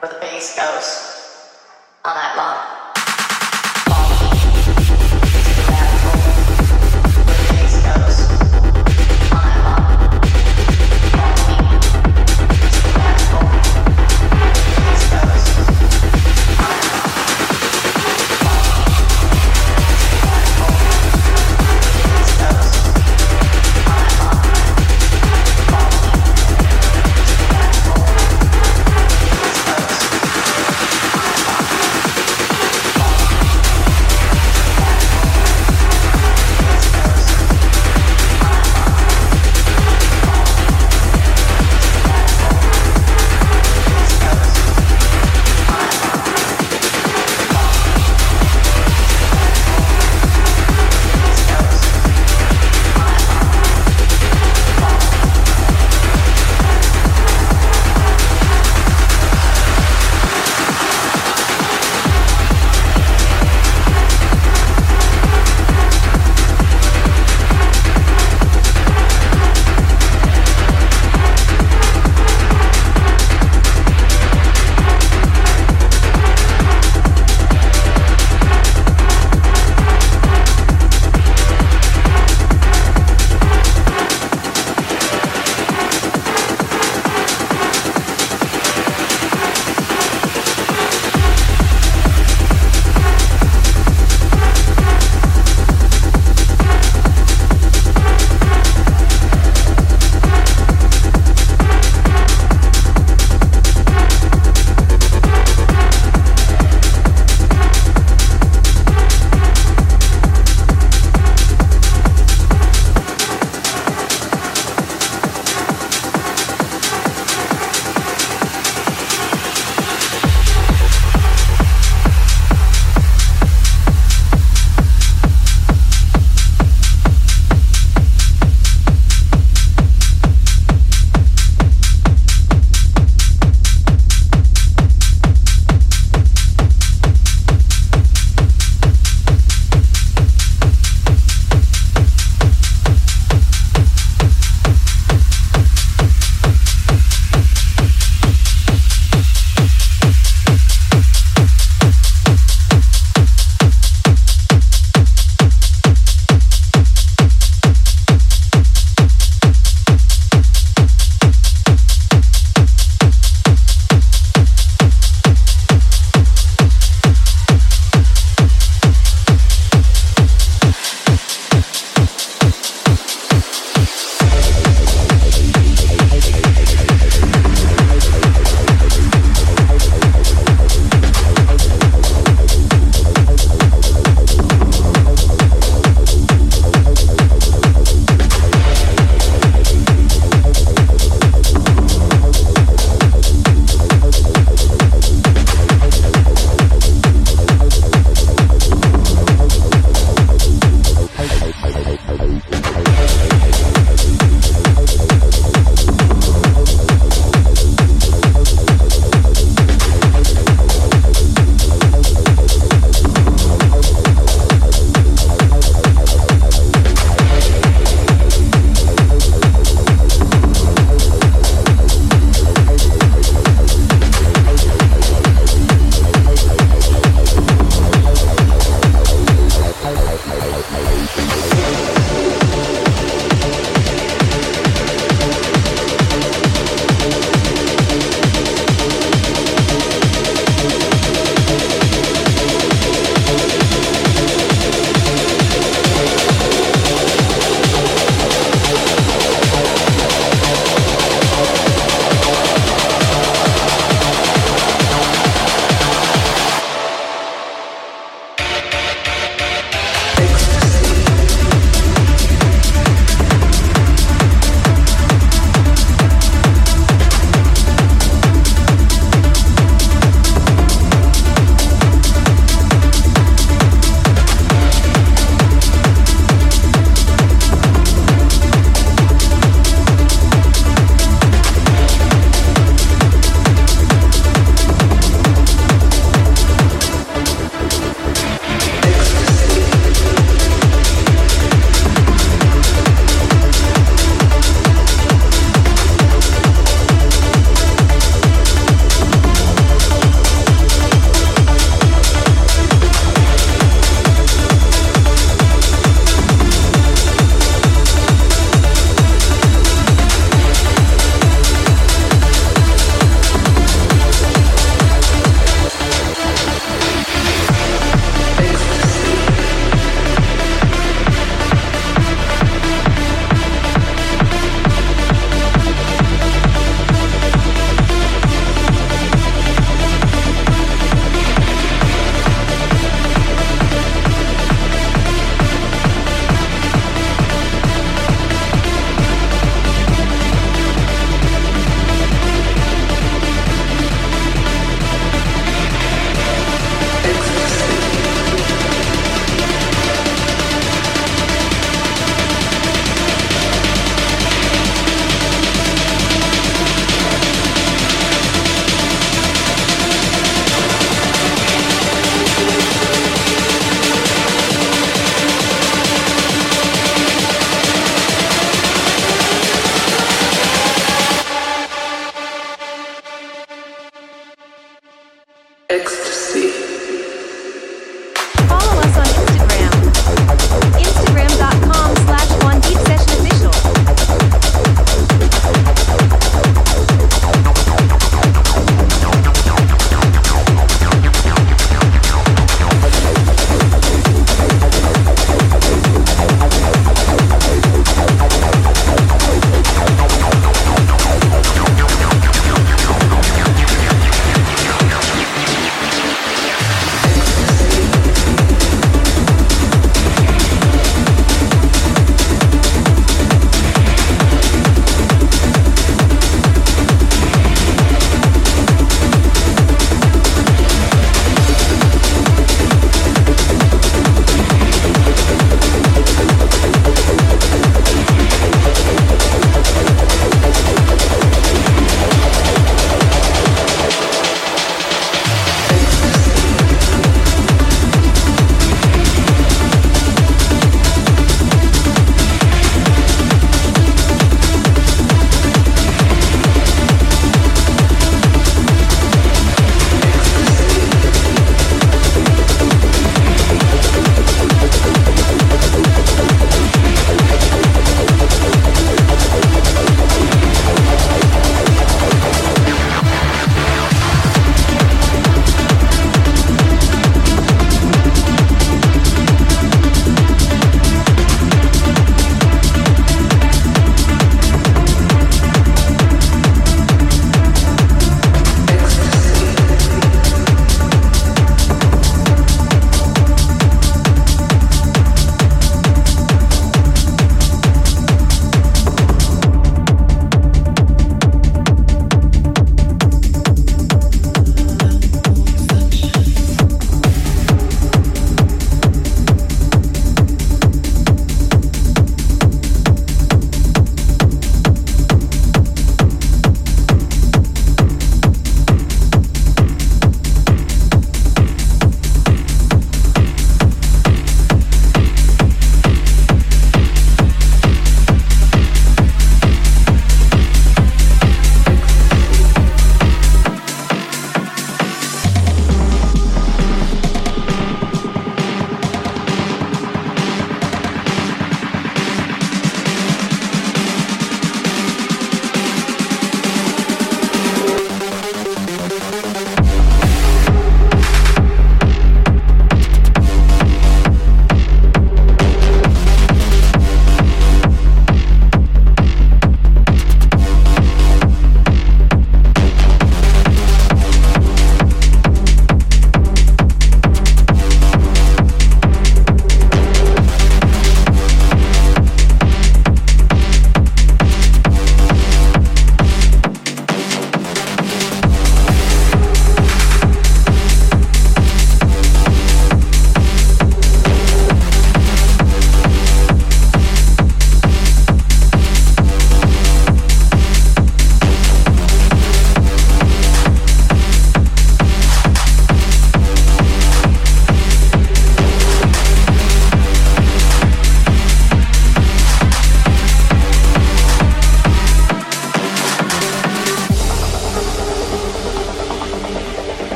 where the bass goes on that line.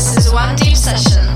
This is Wan Deep Session.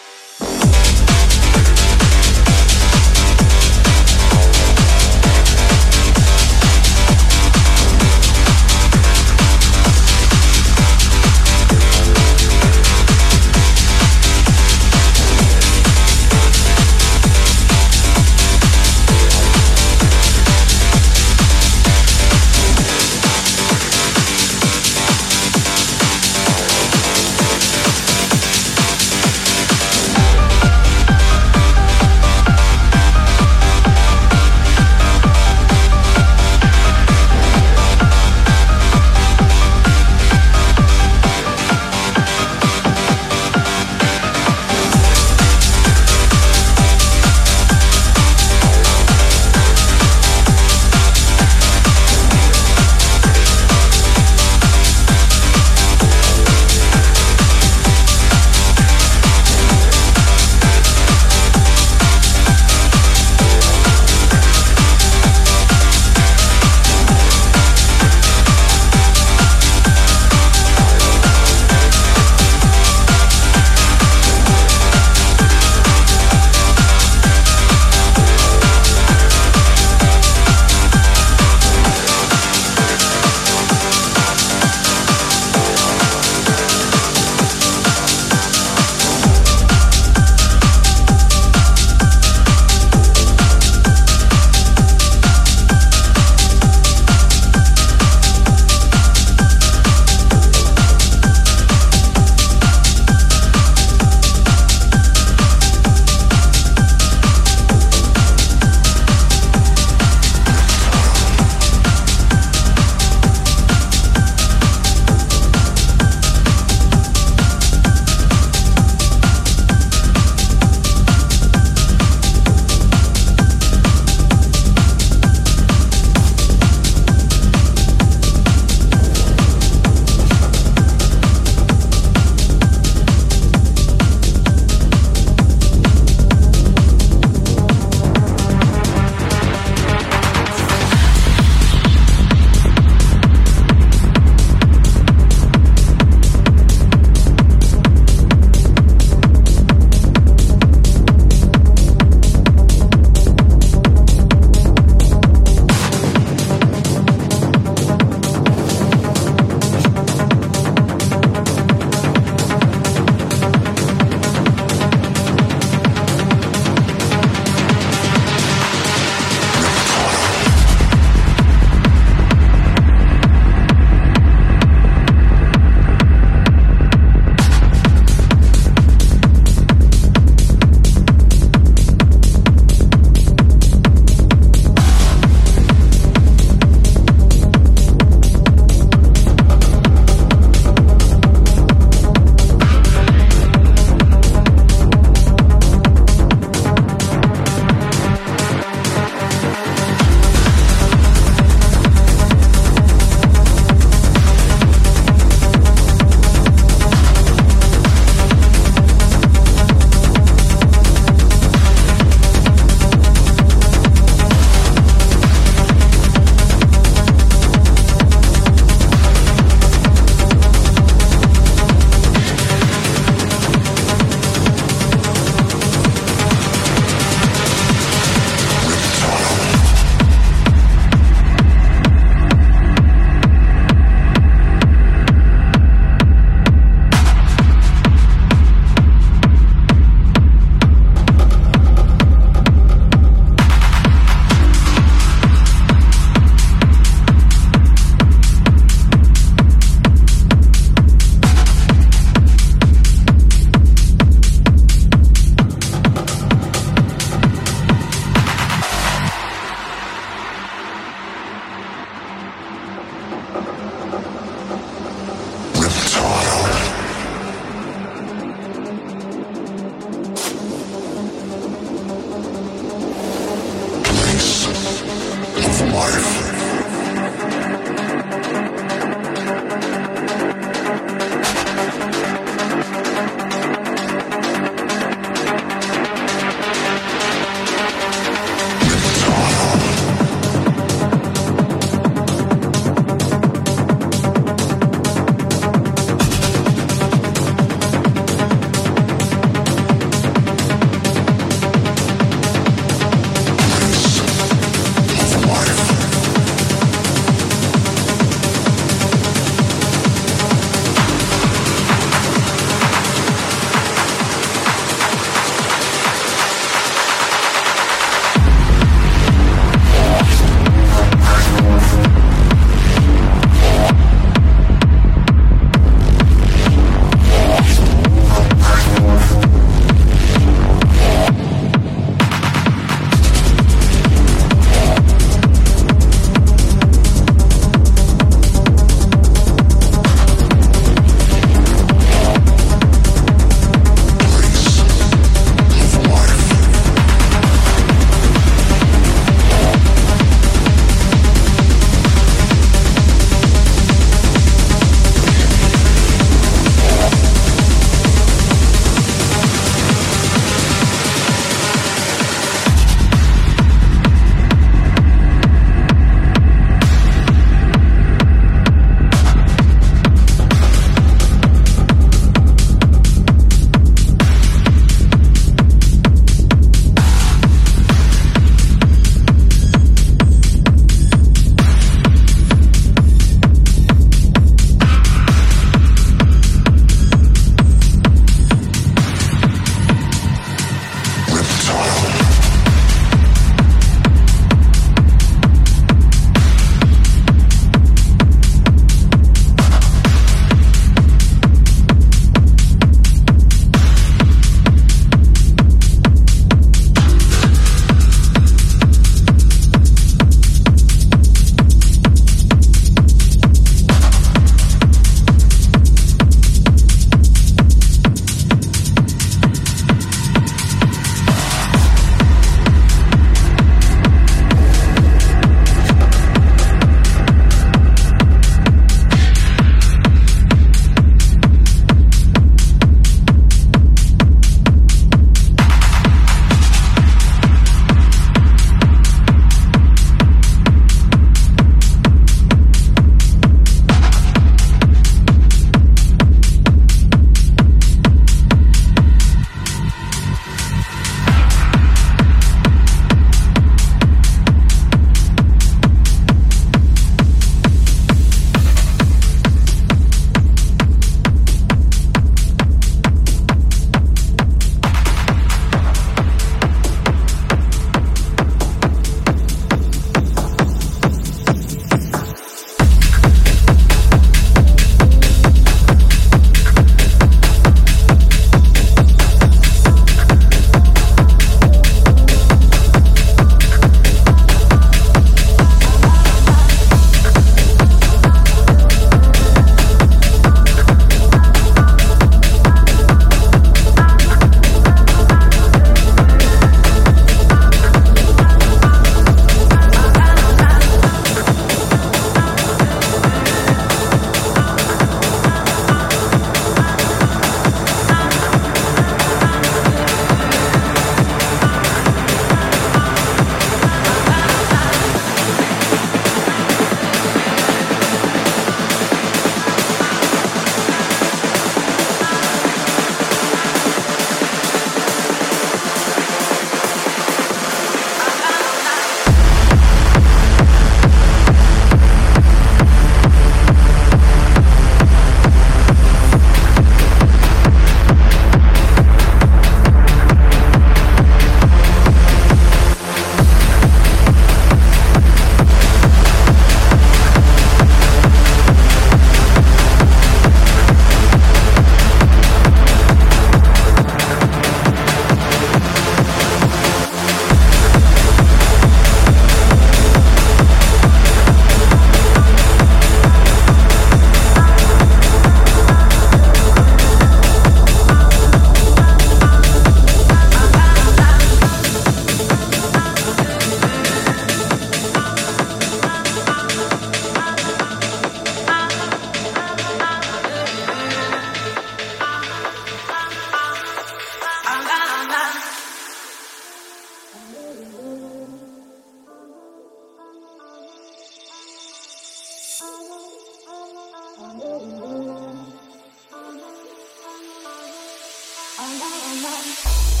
on, on, on, on.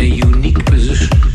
a unique position.